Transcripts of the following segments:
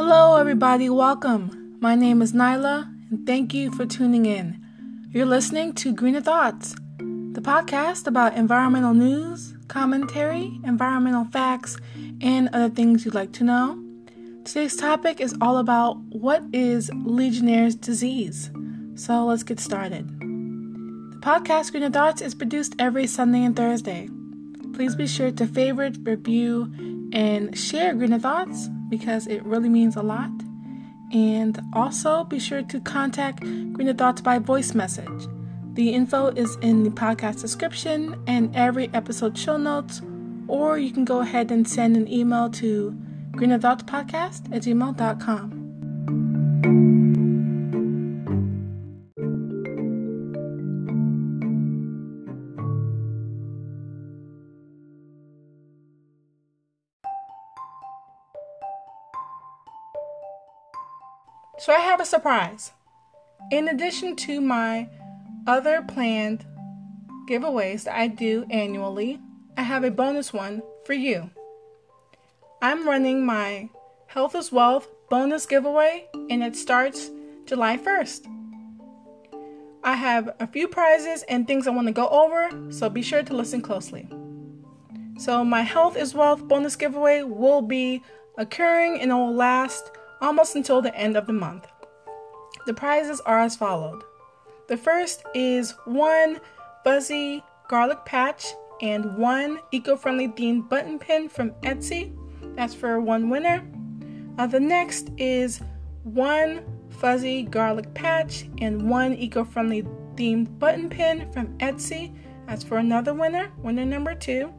Hello, everybody. Welcome. My name is Nyla, and thank you for tuning in. You're listening to Greener Thoughts, the podcast about environmental news, commentary, environmental facts, and other things you'd like to know. Today's topic is all about what is Legionnaire's disease. So let's get started. The podcast Greener Thoughts is produced every Sunday and Thursday. Please be sure to favorite, review, and share Greener Thoughts because it really means a lot. And also be sure to contact Greener Thoughts by voice message. The info is in the podcast description and every episode show notes, or you can go ahead and send an email to greenerthoughtspodcast at gmail.com. So I have a surprise. In addition to my other planned giveaways that I do annually, I have a bonus one for you. I'm running my Health is Wealth bonus giveaway, and it starts July 1st. I have a few prizes and things I want to go over, so be sure to listen closely. So, my Health is Wealth bonus giveaway will be occurring and it will last almost until the end of the month. The prizes are as followed. The first is one fuzzy garlic patch and one eco-friendly themed button pin from Etsy. That's for one winner. Uh, the next is one fuzzy garlic patch and one eco-friendly themed button pin from Etsy. That's for another winner, winner number two.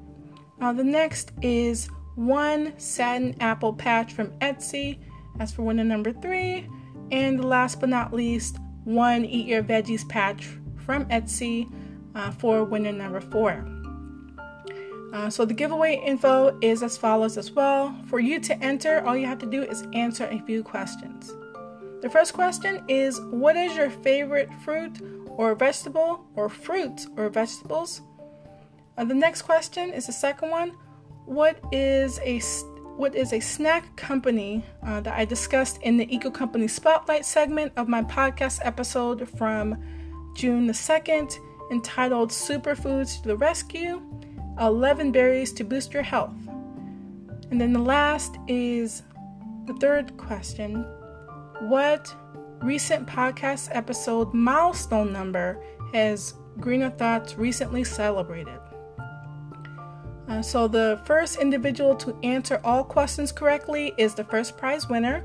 Uh, the next is one satin apple patch from Etsy as for winner number three, and last but not least, one Eat Your Veggies patch from Etsy uh, for winner number four. Uh, so the giveaway info is as follows as well. For you to enter, all you have to do is answer a few questions. The first question is What is your favorite fruit or vegetable, or fruits or vegetables? Uh, the next question is the second one What is a what is a snack company uh, that I discussed in the Eco Company Spotlight segment of my podcast episode from June the 2nd, entitled Superfoods to the Rescue 11 Berries to Boost Your Health. And then the last is the third question What recent podcast episode milestone number has Greener Thoughts recently celebrated? Uh, so, the first individual to answer all questions correctly is the first prize winner,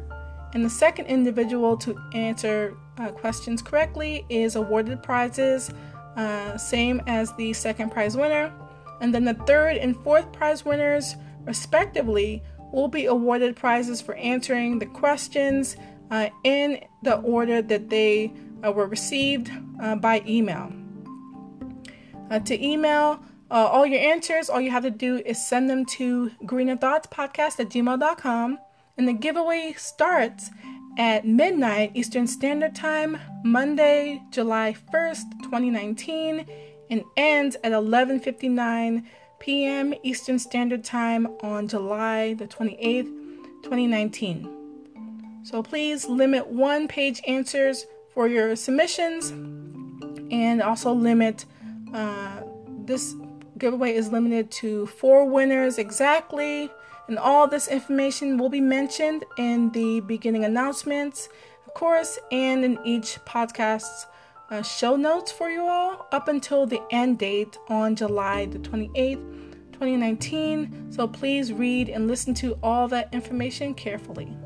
and the second individual to answer uh, questions correctly is awarded prizes, uh, same as the second prize winner. And then the third and fourth prize winners, respectively, will be awarded prizes for answering the questions uh, in the order that they uh, were received uh, by email. to email, uh, all your answers, all you have to do is send them to greenerthoughtspodcast at gmail.com. And the giveaway starts at midnight Eastern Standard Time, Monday, July 1st, 2019, and ends at 11:59 p.m. Eastern Standard Time on July the 28th, 2019. So please limit one page answers for your submissions and also limit uh, this giveaway is limited to four winners exactly, and all this information will be mentioned in the beginning announcements, of course, and in each podcast's uh, show notes for you all up until the end date on July the 28th, 2019. So please read and listen to all that information carefully.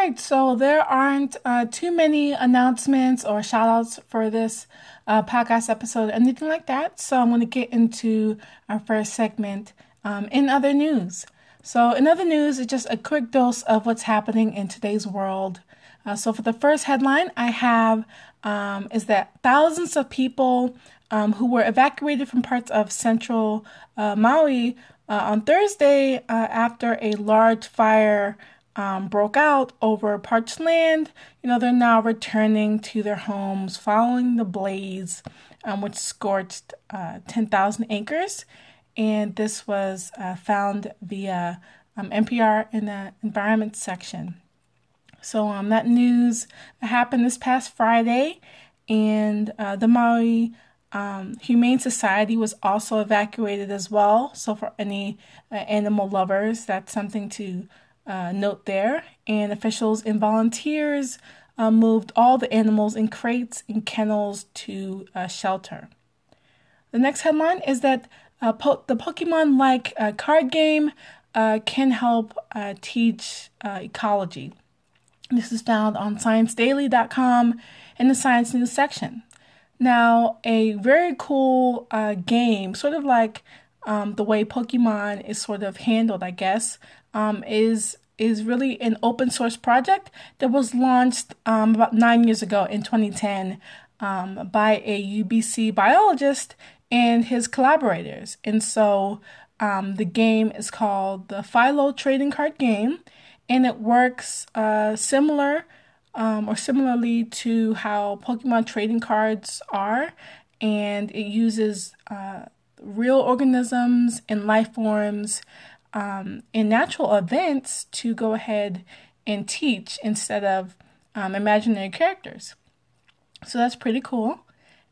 Right, so there aren't uh, too many announcements or shout outs for this uh, podcast episode, anything like that. So I'm going to get into our first segment um, in other news. So, in other news, it's just a quick dose of what's happening in today's world. Uh, so, for the first headline, I have um, is that thousands of people um, who were evacuated from parts of central uh, Maui uh, on Thursday uh, after a large fire um, broke out over parched land, you know, they're now returning to their homes following the blaze um, which scorched uh, 10,000 acres. And this was uh, found via um, NPR in the environment section. So um, that news happened this past Friday, and uh, the Maui um, Humane Society was also evacuated as well. So for any uh, animal lovers, that's something to uh, note there. And officials and volunteers uh, moved all the animals in crates and kennels to a shelter. The next headline is that uh, po- the Pokemon like uh, card game can help teach ecology. This is found on ScienceDaily.com in the Science News section. Now, a very cool uh, game, sort of like um, the way Pokemon is sort of handled, I guess, um, is is really an open source project that was launched um, about nine years ago in 2010 um, by a UBC biologist and his collaborators. And so um, the game is called the Phylo Trading Card Game, and it works uh, similar um, or similarly to how Pokemon trading cards are, and it uses uh, real organisms and life forms um, and natural events to go ahead and teach instead of um, imaginary characters. So that's pretty cool.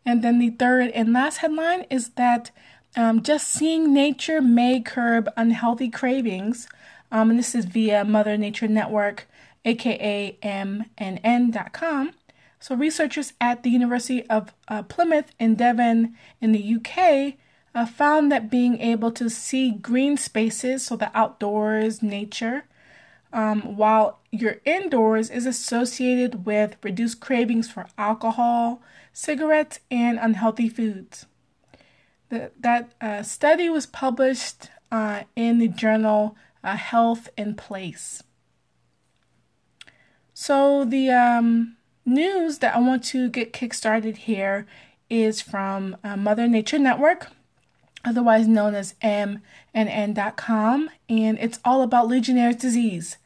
And then the third and last headline is that um, just seeing nature may curb unhealthy cravings. Um, and this is via Mother Nature Network aka MNN.com. So, researchers at the University of uh, Plymouth in Devon in the UK uh, found that being able to see green spaces, so the outdoors, nature, um, while you're indoors, is associated with reduced cravings for alcohol, cigarettes, and unhealthy foods. The, that uh, study was published uh, in the journal uh, Health and Place. So the um, news that I want to get kickstarted here is from uh, Mother Nature Network, otherwise known as MNN.com, and it's all about Legionnaire's disease.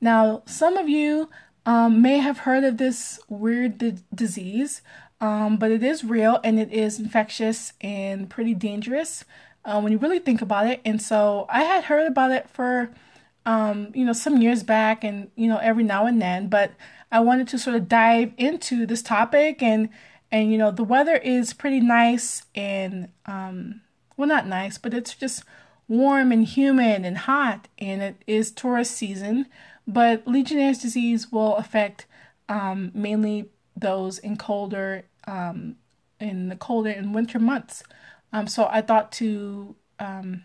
Now, some of you um, may have heard of this weird disease, um, but it is real and it is infectious and pretty dangerous uh, when you really think about it. And so I had heard about it for um, you know, some years back and, you know, every now and then, but I wanted to sort of dive into this topic and, and, you know, the weather is pretty nice and, um, well, not nice, but it's just warm and humid and hot and it is tourist season, but Legionnaire's disease will affect, um, mainly those in colder, um, in the colder and winter months. Um, so I thought to, um,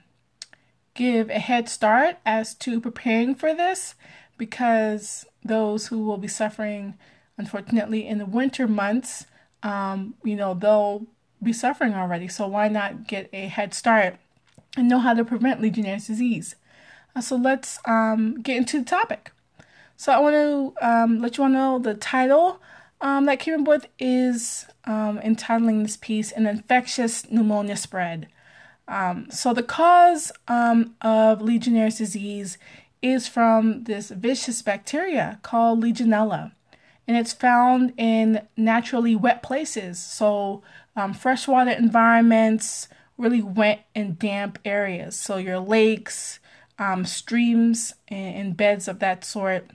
give a head start as to preparing for this because those who will be suffering, unfortunately, in the winter months, um, you know, they'll be suffering already. So why not get a head start and know how to prevent Legionnaire's disease? Uh, so let's um, get into the topic. So I want to um, let you all know the title um, that came up with is um, entitling this piece "An Infectious Pneumonia Spread." Um, so the cause um, of Legionnaire's disease is from this vicious bacteria called Legionella, and it's found in naturally wet places. So um, freshwater environments, really wet and damp areas. So your lakes, um, streams, and, and, beds of that sort.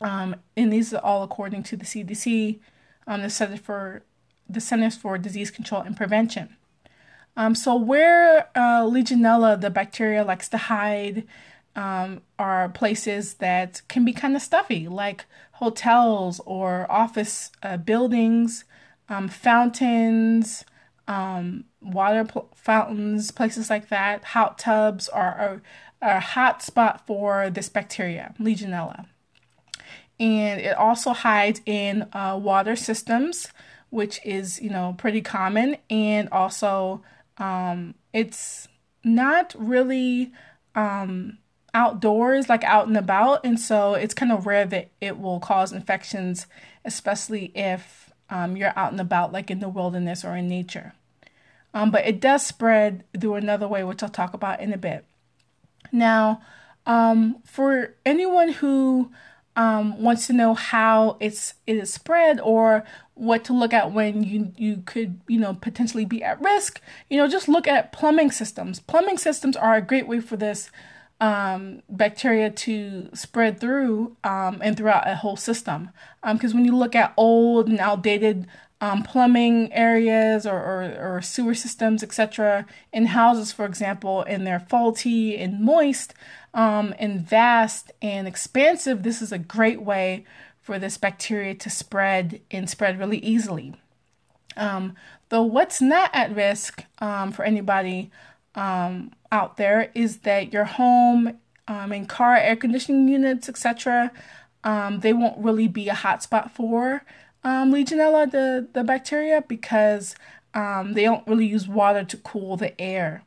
Um, and these are all according to the CDC, um, the Center for the Centers for Disease Control and Prevention. Um, so where uh, Legionella, the bacteria, likes to hide um, are places that can be kind of stuffy, like hotels or office uh, buildings, um, fountains, um, water pl- fountains, places like that. Hot tubs are, are a hot spot for this bacteria, Legionella. And it also hides in uh, water systems, which is, you know, pretty common, and also um, it's not really um, outdoors, like out and about, and so it's kind of rare that it will cause infections, especially if um, you're out and about, like in the wilderness or in nature. Um, but it does spread through another way, which I'll talk about in a bit. Now, um, for anyone who um, wants to know how it's it is spread or what to look at when you you could you know potentially be at risk, you know, just look at plumbing systems. Plumbing systems are a great way for this um, bacteria to spread through um, and throughout a whole system. Because um, when you look at old and outdated um, plumbing areas or, or, or sewer systems, etc., in houses, for example, and they're faulty and moist um, and vast and expansive, this is a great way for this bacteria to spread and spread really easily. Um, though what's not at risk for anybody um, out there is that your home um, and car air conditioning units, etc., um, they won't really be a hotspot for um, Legionella, the, the bacteria, because um, they don't really use water to cool the air.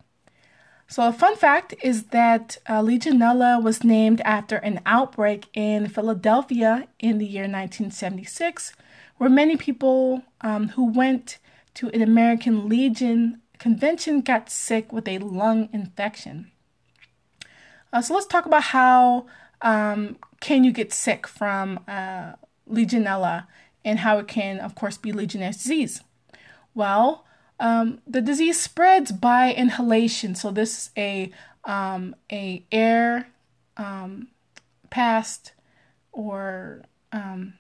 So, a fun fact is that uh, Legionella was named after an outbreak in Philadelphia in the year 1976, where many people um, who went to an American Legion convention got sick with a lung infection. Uh, so let's talk about how um, can you get sick from uh, Legionella and how it can, of course, be Legionnaire's disease. Well, um, the disease spreads by inhalation. So this is a um, a air um, passed or um,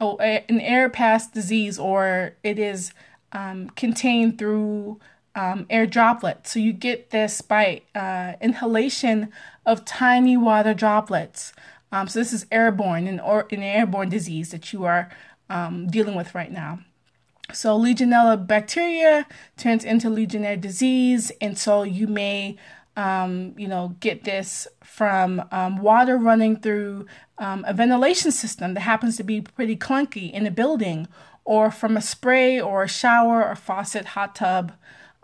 oh, an air passed disease, or it is um, contained through um, air droplets. So you get this by uh, inhalation of tiny water droplets. Um, so this is airborne, an, or, an airborne disease that you are um, dealing with right now. So Legionella bacteria turns into Legionnaire disease, and so you may, um, you know, get this from um, water running through um, a ventilation system that happens to be pretty clunky in a building, or from a spray or a shower or faucet, hot tub,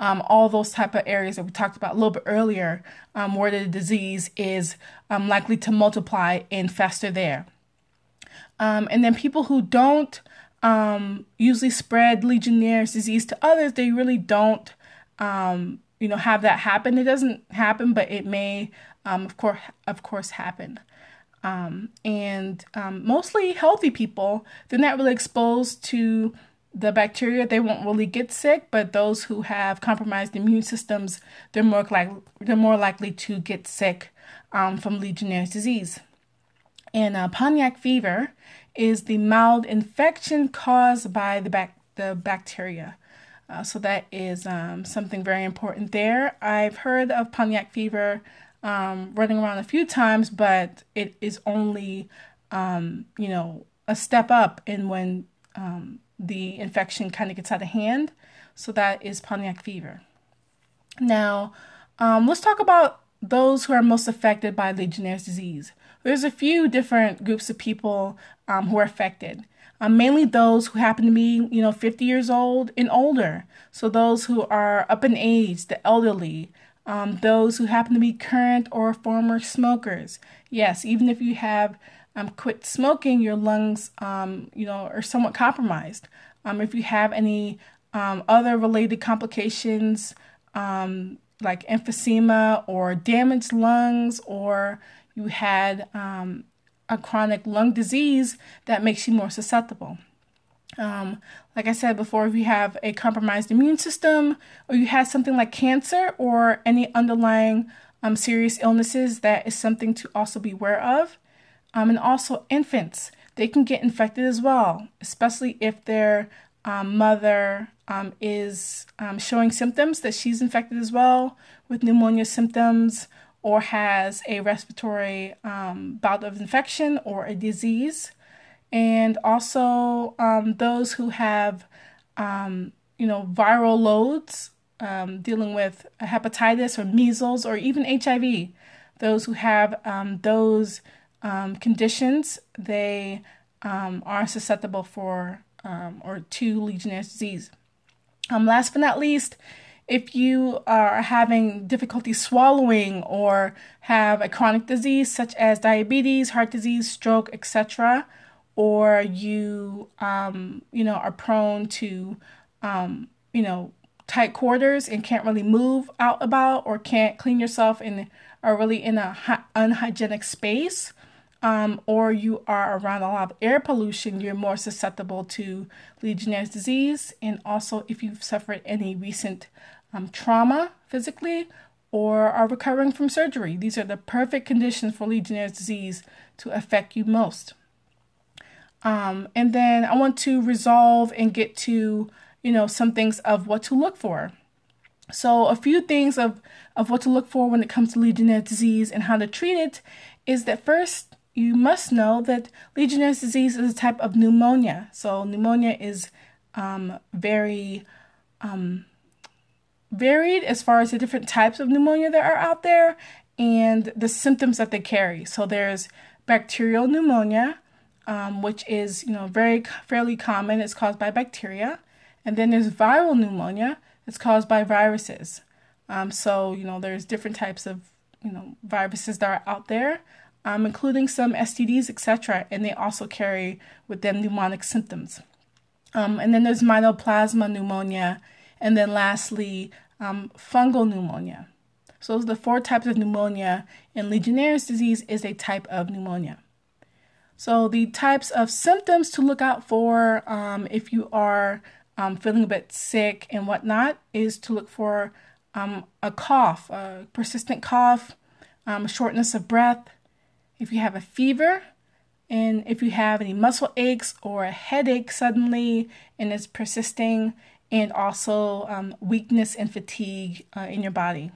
um, all those type of areas that we talked about a little bit earlier, um, where the disease is um, likely to multiply and fester there. Um, and then people who don't um, usually spread Legionnaire's disease to others, they really don't, um, you know, have that happen. It doesn't happen, but it may, of course, of course, happen. and mostly healthy people, they're not really exposed to the bacteria they won't really get sick but those who have compromised immune systems they're more likely they're more likely to get sick um, from legionnaire's disease. And uh, Pontiac fever is the mild infection caused by the bac- the bacteria. Uh, so that is um, something very important there. I've heard of Pontiac fever um, running around a few times but it is only um, you know a step up in when um, the infection kind of gets out of hand. So that is Pontiac fever. Now, um, let's talk about those who are most affected by Legionnaire's disease. There's a few different groups of people um, who are affected. Um, mainly those who happen to be, you know, 50 years old and older. So those who are up in age, the elderly, um, those who happen to be current or former smokers. Yes, even if you have um, quit smoking, your lungs, um, you know, are somewhat compromised. Um, if you have any um, other related complications um, like emphysema or damaged lungs, or you had um, a chronic lung disease that makes you more susceptible. Um, like I said before, if you have a compromised immune system, or you have something like cancer or any underlying um, serious illnesses, that is something to also be aware of. Um, and also infants, they can get infected as well, especially if their um, mother um, is um, showing symptoms that she's infected as well with pneumonia symptoms or has a respiratory um, bout of infection or a disease. And also um, those who have, you know, viral loads dealing with hepatitis or measles or even HIV. Those who have those um, conditions, they um, are susceptible for um, or to Legionnaire's disease. Um, last but not least, if you are having difficulty swallowing or have a chronic disease such as diabetes, heart disease, stroke, etc., or you um, you know are prone to you know tight quarters and can't really move out about or can't clean yourself and are really in a unhygienic space, um, or you are around a lot of air pollution, you're more susceptible to Legionnaire's disease. And also, if you've suffered any recent um, trauma physically or are recovering from surgery, these are the perfect conditions for Legionnaire's disease to affect you most. Um, and then I want to resolve and get to, you know, some things of what to look for. So, a few things of, of what to look for when it comes to Legionnaire's disease and how to treat it is that first, you must know that Legionnaire's disease is a type of pneumonia. So, pneumonia is um, very um, varied as far as the different types of pneumonia that are out there and the symptoms that they carry. So, there's bacterial pneumonia, um, which is you know very fairly common. It's caused by bacteria, and then there's viral pneumonia. It's caused by viruses. Um, so you know there's different types of you know viruses that are out there, um, including some STDs, etc. And they also carry with them pneumonic symptoms. Um, and then there's mycoplasma pneumonia, and then lastly um, fungal pneumonia. So those are the four types of pneumonia, and Legionnaire's disease is a type of pneumonia. So, the types of symptoms to look out for um, if you are um, feeling a bit sick and whatnot is to look for um, a cough, a persistent cough, shortness of breath, if you have a fever, and if you have any muscle aches or a headache suddenly and it's persisting, and also um, weakness and fatigue uh, in your body.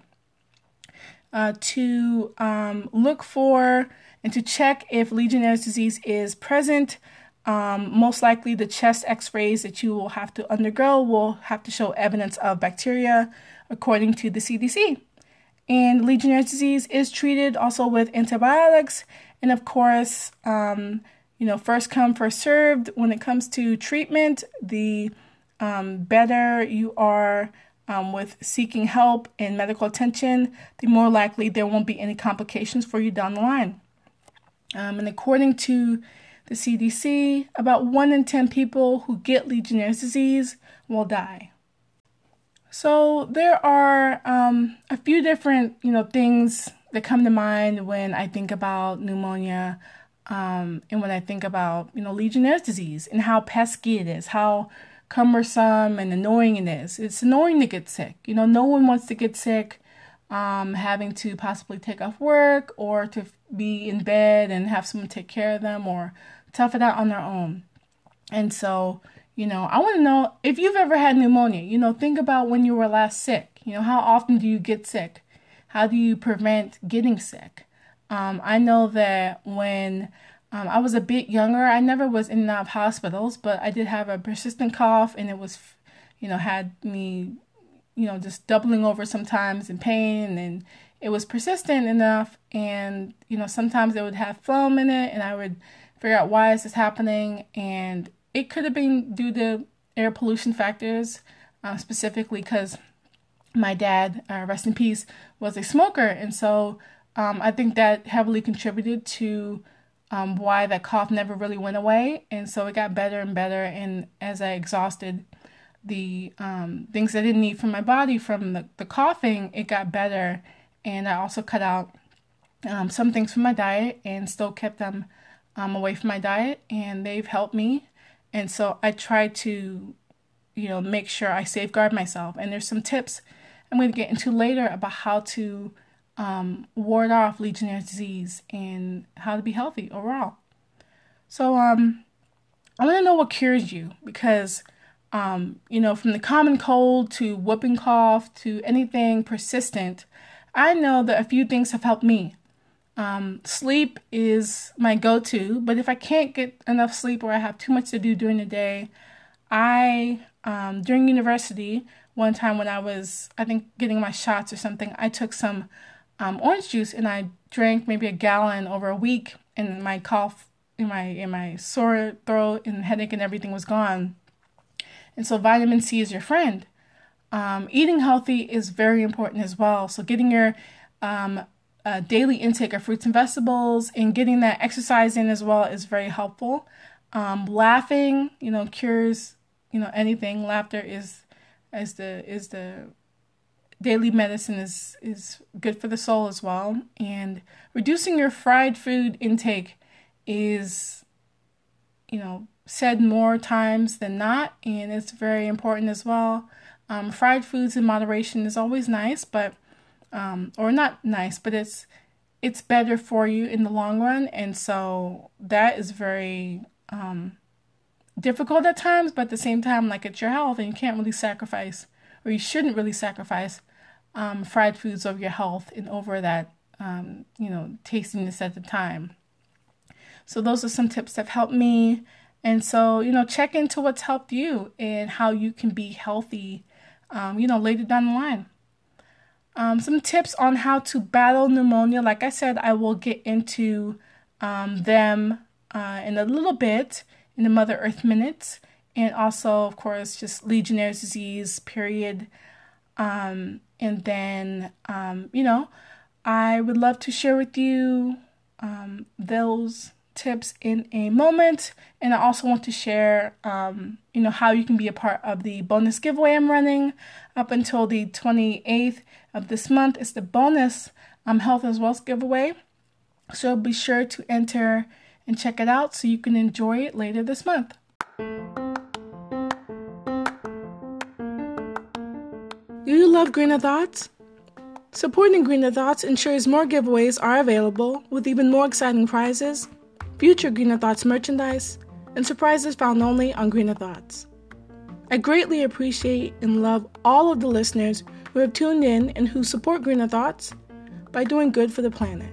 Uh, to um, look for and to check if Legionnaire's disease is present. Um, most likely, the chest x rays that you will have to undergo will have to show evidence of bacteria, according to the CDC. And Legionnaire's disease is treated also with antibiotics. And of course, um, you know, first come, first served. When it comes to treatment, the um, better you are um, with seeking help and medical attention, the more likely there won't be any complications for you down the line. Um, and according to the CDC, about 1 in 10 people who get Legionnaire's disease will die. So there are um, a few different, you know, things that come to mind when I think about pneumonia um, and when I think about, you know, Legionnaire's disease and how pesky it is, how cumbersome and annoying it is. It's annoying to get sick. You know, no one wants to get sick um, having to possibly take off work or to be in bed and have someone take care of them or tough it out on their own. And so, you know, I want to know if you've ever had pneumonia, you know, think about when you were last sick. You know, how often do you get sick? How do you prevent getting sick? Um, I know that when um, I was a bit younger, I never was in and out of hospitals, but I did have a persistent cough and it was, you know, had me you know, just doubling over sometimes in pain and it was persistent enough and you know sometimes it would have foam in it and i would figure out why is this happening and it could have been due to air pollution factors uh, specifically because my dad uh, rest in peace was a smoker and so um, i think that heavily contributed to um, why that cough never really went away and so it got better and better and as i exhausted the um, things I didn't need from my body from the, the coughing, it got better. And I also cut out um, some things from my diet and still kept them um, away from my diet. And they've helped me. And so I try to, you know, make sure I safeguard myself. And there's some tips I'm going to get into later about how to um, ward off Legionnaire's disease and how to be healthy overall. So um, I want to know what cures you because um, you know, from the common cold to whooping cough to anything persistent, I know that a few things have helped me. Um, sleep is my go to, but if I can't get enough sleep or I have too much to do during the day, I, um, during university, one time when I was, I think, getting my shots or something, I took some um, orange juice and I drank maybe a gallon over a week, and my cough, in my in my sore throat and headache and everything was gone. And so vitamin C is your friend. Um, eating healthy is very important as well. So getting your um, uh, daily intake of fruits and vegetables and getting that exercise in as well is very helpful. Um, laughing, you know, cures you know anything. Laughter is is the is the daily medicine is is good for the soul as well. And reducing your fried food intake is, you know, said more times than not, and it's very important as well. Um, fried foods in moderation is always nice, but um, or not nice, but it's it's better for you in the long run, and so that is very um, difficult at times. But at the same time, like it's your health, and you can't really sacrifice, or you shouldn't really sacrifice um, fried foods over your health and over that um, you know tastiness at the time. So those are some tips that have helped me. And so, you know, check into what's helped you and how you can be healthy um, you know, later down the line. Um, some tips on how to battle pneumonia. Like I said, I will get into um, them uh, in a little bit in the Mother Earth Minutes. And also, of course, just Legionnaire's disease, period. Um, and then, um, you know, I would love to share with you um, those tips in a moment. And I also want to share, um, you know, how you can be a part of the bonus giveaway I'm running up until the 28th of this month. is the bonus um, health as wealth giveaway. So be sure to enter and check it out so you can enjoy it later this month. Do you love Greener Thoughts? Supporting Greener Thoughts ensures more giveaways are available with even more exciting prizes future Greener Thoughts merchandise, and surprises found only on Greener Thoughts. I greatly appreciate and love all of the listeners who have tuned in and who support Greener Thoughts by doing good for the planet.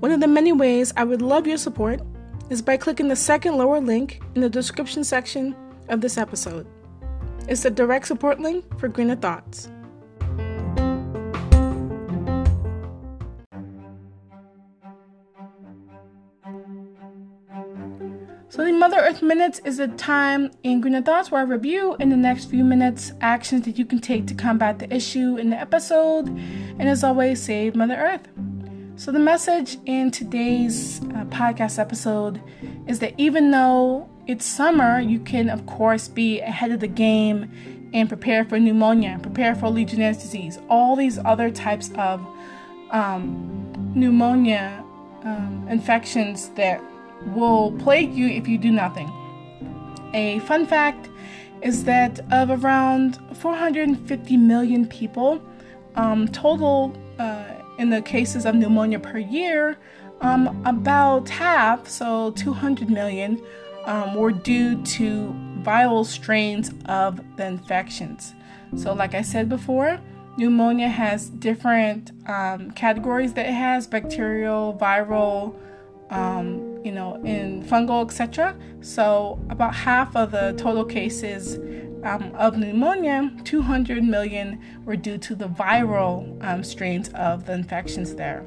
One of the many ways I would love your support is by clicking the second lower link in the description section of this episode. It's the direct support link for Greener Thoughts. So the Mother Earth Minutes is a time in Greener Thoughts where I review in the next few minutes actions that you can take to combat the issue in the episode, and as always, save Mother Earth. So the message in today's uh, podcast episode is that even though it's summer, you can of course be ahead of the game and prepare for pneumonia, prepare for Legionnaire's disease, all these other types of um, pneumonia um, infections that will plague you if you do nothing. A fun fact is that of around 450 million people um, total uh, in the cases of pneumonia per year, um, about half, so 200 million, um, were due to viral strains of the infections. So, like I said before, pneumonia has different um, categories that it has bacterial, viral, um, you know, in fungal, etc. So, about half of the total cases um, of pneumonia, 200 million, were due to the viral um, strains of the infections there.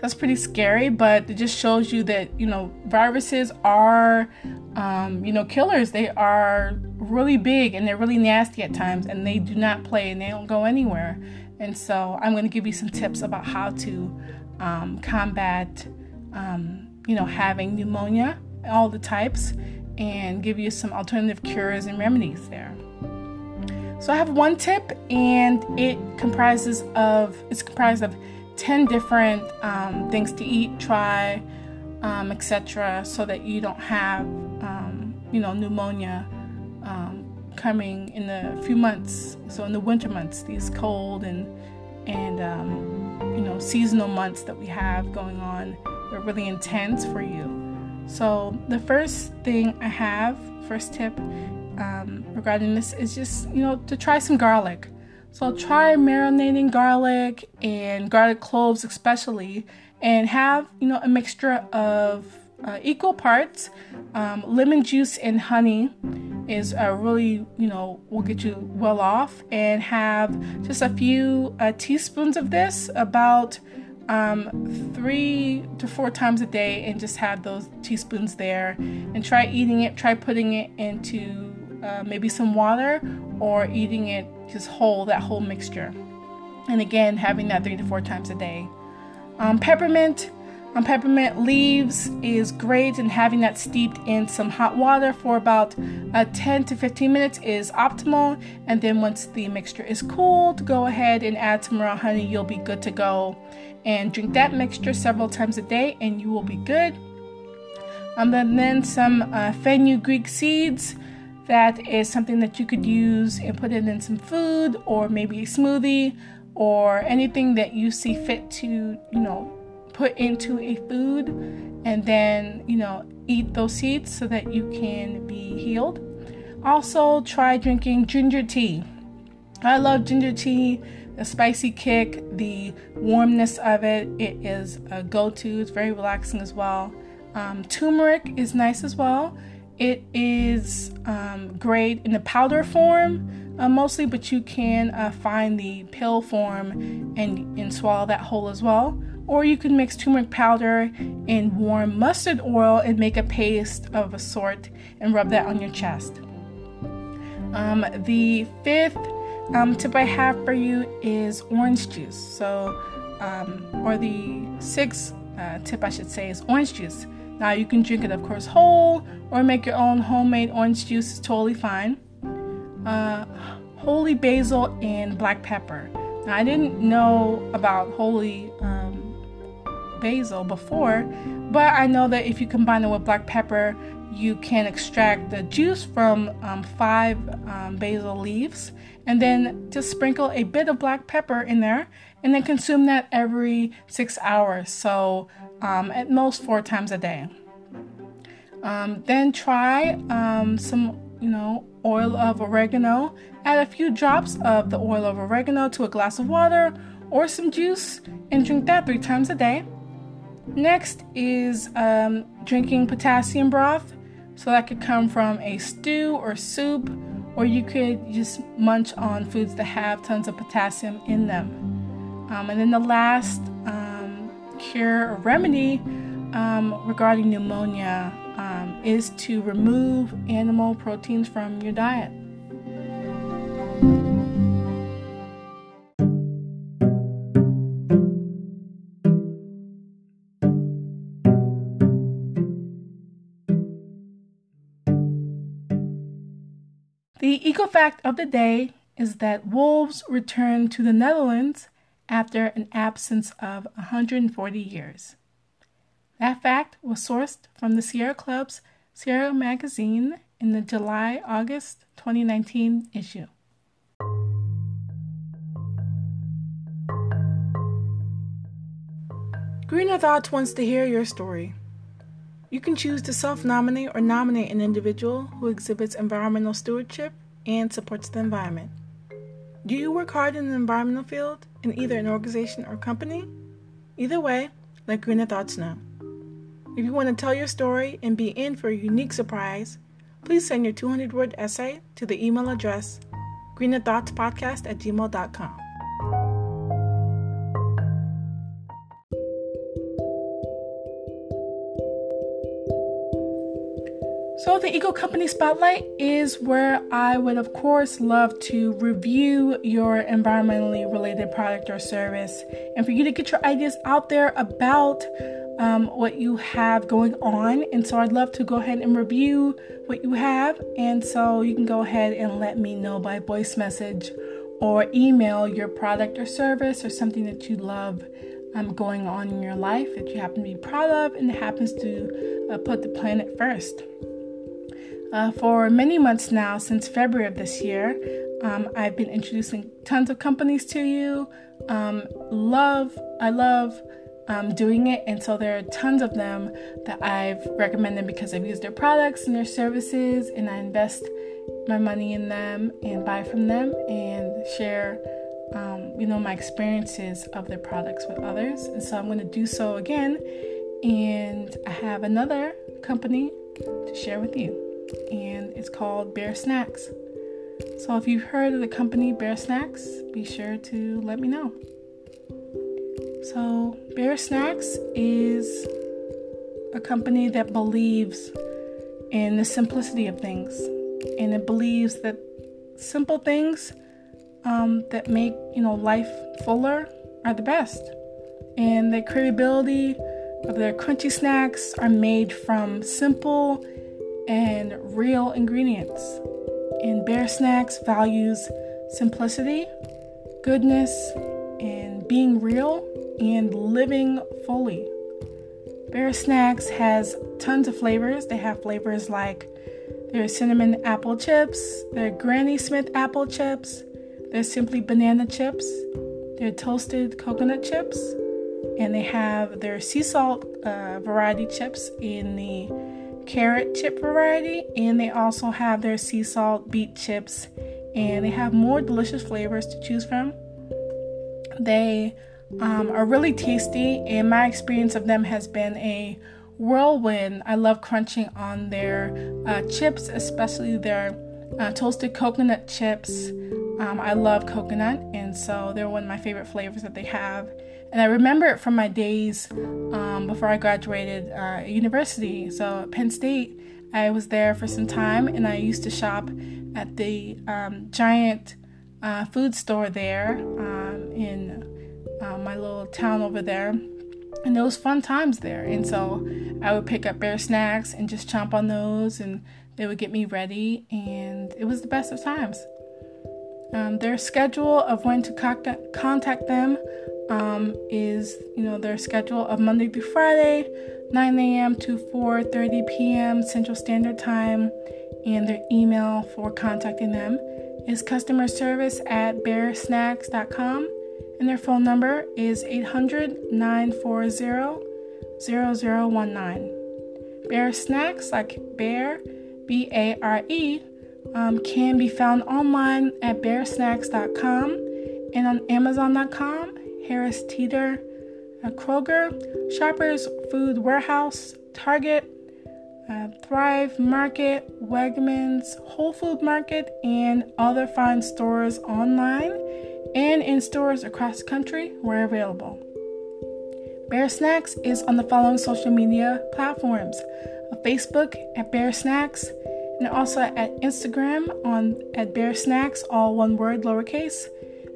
That's pretty scary, but it just shows you that you know viruses are, um, you know, killers. They are really big and they're really nasty at times, and they do not play and they don't go anywhere. And so, I'm going to give you some tips about how to um, combat um, you know, having pneumonia, all the types, and give you some alternative cures and remedies there. So I have one tip, and it comprises of it's comprised of ten different um, things to eat, try, um, etc., so that you don't have um, you know pneumonia um, coming in a few months. So in the winter months, these cold and and um, you know seasonal months that we have going on really intense for you. So, the first thing I have, first tip um, regarding this is just, you know, to try some garlic. So, try marinating garlic and garlic cloves, especially, and have, you know, a mixture of uh, equal parts um, lemon juice and honey is uh, really you know will get you well off and have just a few uh, teaspoons of this about um, three to four times a day and just have those teaspoons there and try eating it. Try putting it into uh, maybe some water or eating it just whole, that whole mixture. And again, having that three to four times a day. Um, peppermint, Um, peppermint leaves is great, and having that steeped in some hot water for about uh, 10 to 15 minutes is optimal. And then once the mixture is cooled, go ahead and add some raw honey. You'll be good to go. And drink that mixture several times a day, and you will be good. Um, and then some uh, fenugreek seeds. That is something that you could use and put it in some food or maybe a smoothie or anything that you see fit to, you know, put into a food and then, you know, eat those seeds so that you can be healed. Also, try drinking ginger tea. I love ginger tea, the spicy kick, the warmness of it. It is a go to, it's very relaxing as well. Um, turmeric is nice as well. It is um, great in the powder form uh, mostly, but you can uh, find the pill form and, and swallow that whole as well or you can mix turmeric powder in warm mustard oil and make a paste of a sort and rub that on your chest. Um, the fifth um, tip I have for you is orange juice. So, um, or the sixth uh, tip I should say is orange juice. Now you can drink it, of course, whole or make your own homemade orange juice is totally fine. Uh, holy basil and black pepper. Now I didn't know about holy um, basil before, but I know that if you combine it with black pepper, you can extract the juice from um, five um, basil leaves and then just sprinkle a bit of black pepper in there and then consume that every six hours. So, um, at most four times a day. Um, then try um, some, you know, oil of oregano. Add a few drops of the oil of oregano to a glass of water or some juice and drink that three times a day. Next is um, drinking potassium broth. So that could come from a stew or soup, or you could just munch on foods that have tons of potassium in them. Um, and then the last um, cure or remedy um, regarding pneumonia um, is to remove animal proteins from your diet. The eco fact of the day is that wolves returned to the Netherlands after an absence of 140 years. That fact was sourced from the Sierra Club's Sierra magazine in the July August 2019 issue. Greener Thoughts wants to hear your story. You can choose to self nominate or nominate an individual who exhibits environmental stewardship and supports the environment. Do you work hard in the environmental field in either an organization or company? Either way, let Greener Thoughts know. If you want to tell your story and be in for a unique surprise, please send your 200 word essay to the email address greenerthoughtspodcast at gmail.com. So, the Eco Company Spotlight is where I would, of course, love to review your environmentally related product or service and for you to get your ideas out there about um, what you have going on. And so, I'd love to go ahead and review what you have. And so, you can go ahead and let me know by voice message or email your product or service or something that you love um, going on in your life that you happen to be proud of and happens to uh, put the planet first. Uh, for many months now, since February of this year, um, I've been introducing tons of companies to you. Um, love, I love um, doing it, and so there are tons of them that I've recommended because I've used their products and their services, and I invest my money in them and buy from them and share, um, you know, my experiences of their products with others. And so I'm going to do so again, and I have another company to share with you and it's called Bare Snacks. So if you've heard of the company Bare Snacks, be sure to let me know. So, Bare Snacks is a company that believes in the simplicity of things, and it believes that simple things um, that make you know life fuller are the best, and the cravability of their crunchy snacks are made from simple and real ingredients. And Bare Snacks values simplicity, goodness, and being real and living fully. Bare Snacks has tons of flavors. They have flavors like their cinnamon apple chips, their Granny Smith apple chips, their simply banana chips, their toasted coconut chips, and they have their sea salt uh, variety chips in the carrot chip variety, and they also have their sea salt beet chips, and they have more delicious flavors to choose from. They um, are really tasty, and my experience of them has been a whirlwind. I love crunching on their uh, chips, especially their uh, toasted coconut chips. Um, I love coconut, and so they're one of my favorite flavors that they have. And I remember it from my days um, before I graduated uh, university. So Penn State, I was there for some time, and I used to shop at the um, giant uh, food store there um, in uh, my little town over there. And it was fun times there. And so I would pick up Bare Snacks and just chomp on those, and they would get me ready. And it was the best of times. Um, their schedule of when to contact, them um, is, you know, their schedule of Monday through Friday, 9 a.m. to 4:30 p.m. Central Standard Time, and their email for contacting them is customer service at baresnacks.com and their phone number is 800 940 0019. Bare Snacks, like bear, B A R E, um, can be found online at baresnacks.com and on Amazon.com, Harris Teeter, uh, Kroger, Shoppers Food Warehouse, Target, uh, Thrive Market, Wegmans, Whole Food Market, and other fine stores online and in stores across the country where available. Bare Snacks is on the following social media platforms Facebook at Bare Snacks, and also at Instagram on at Bare Snacks, all one word, lowercase.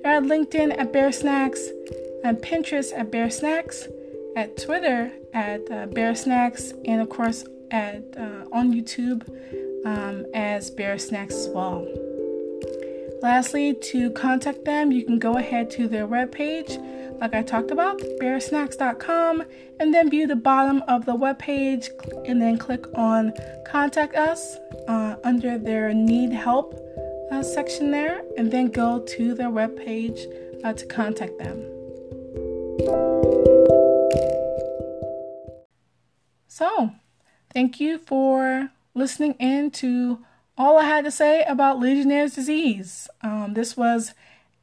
They're at LinkedIn at Bare Snacks, and Pinterest at Bare Snacks, at Twitter at uh, Bare Snacks, and of course at uh, on YouTube um, as Bare Snacks as well. Lastly, to contact them, you can go ahead to their webpage, like I talked about, baresnacks.com, and then view the bottom of the webpage and then click on Contact Us uh, under their Need Help uh, section there, and then go to their webpage uh, to contact them. So, thank you for listening in to all I had to say about Legionnaire's disease. Um, this was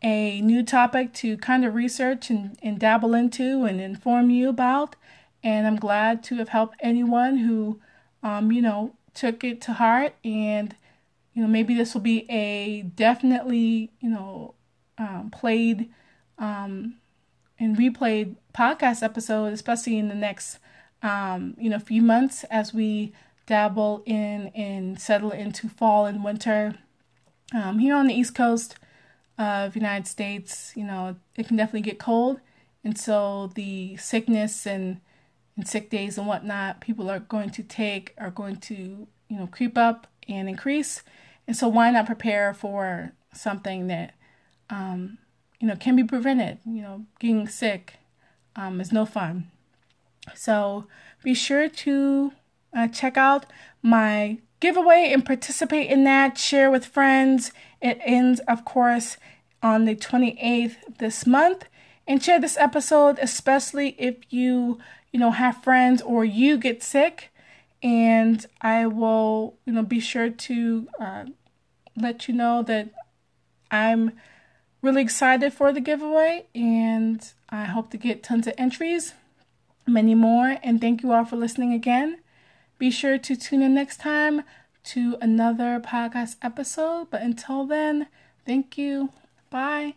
a new topic to kind of research and, and dabble into and inform you about. And I'm glad to have helped anyone who, um, you know, took it to heart. And, you know, maybe this will be a definitely, you know, um, played um, and replayed podcast episode, especially in the next, um, you know, few months as we dabble in and settle into fall and winter. Um, here on the East Coast of United States, you know, it can definitely get cold, and so the sickness and and sick days and whatnot people are going to take are going to you know creep up and increase, and so why not prepare for something that um, you know can be prevented? You know, getting sick um, is no fun. So be sure to uh, check out my giveaway and participate in that. Share with friends. It ends, of course, on the 28th this month. And share this episode, especially if you, you know, have friends or you get sick. And I will, you know, be sure to uh, let you know that I'm really excited for the giveaway and I hope to get tons of entries, many more. And thank you all for listening again. Be sure to tune in next time to another podcast episode. But until then, thank you. Bye.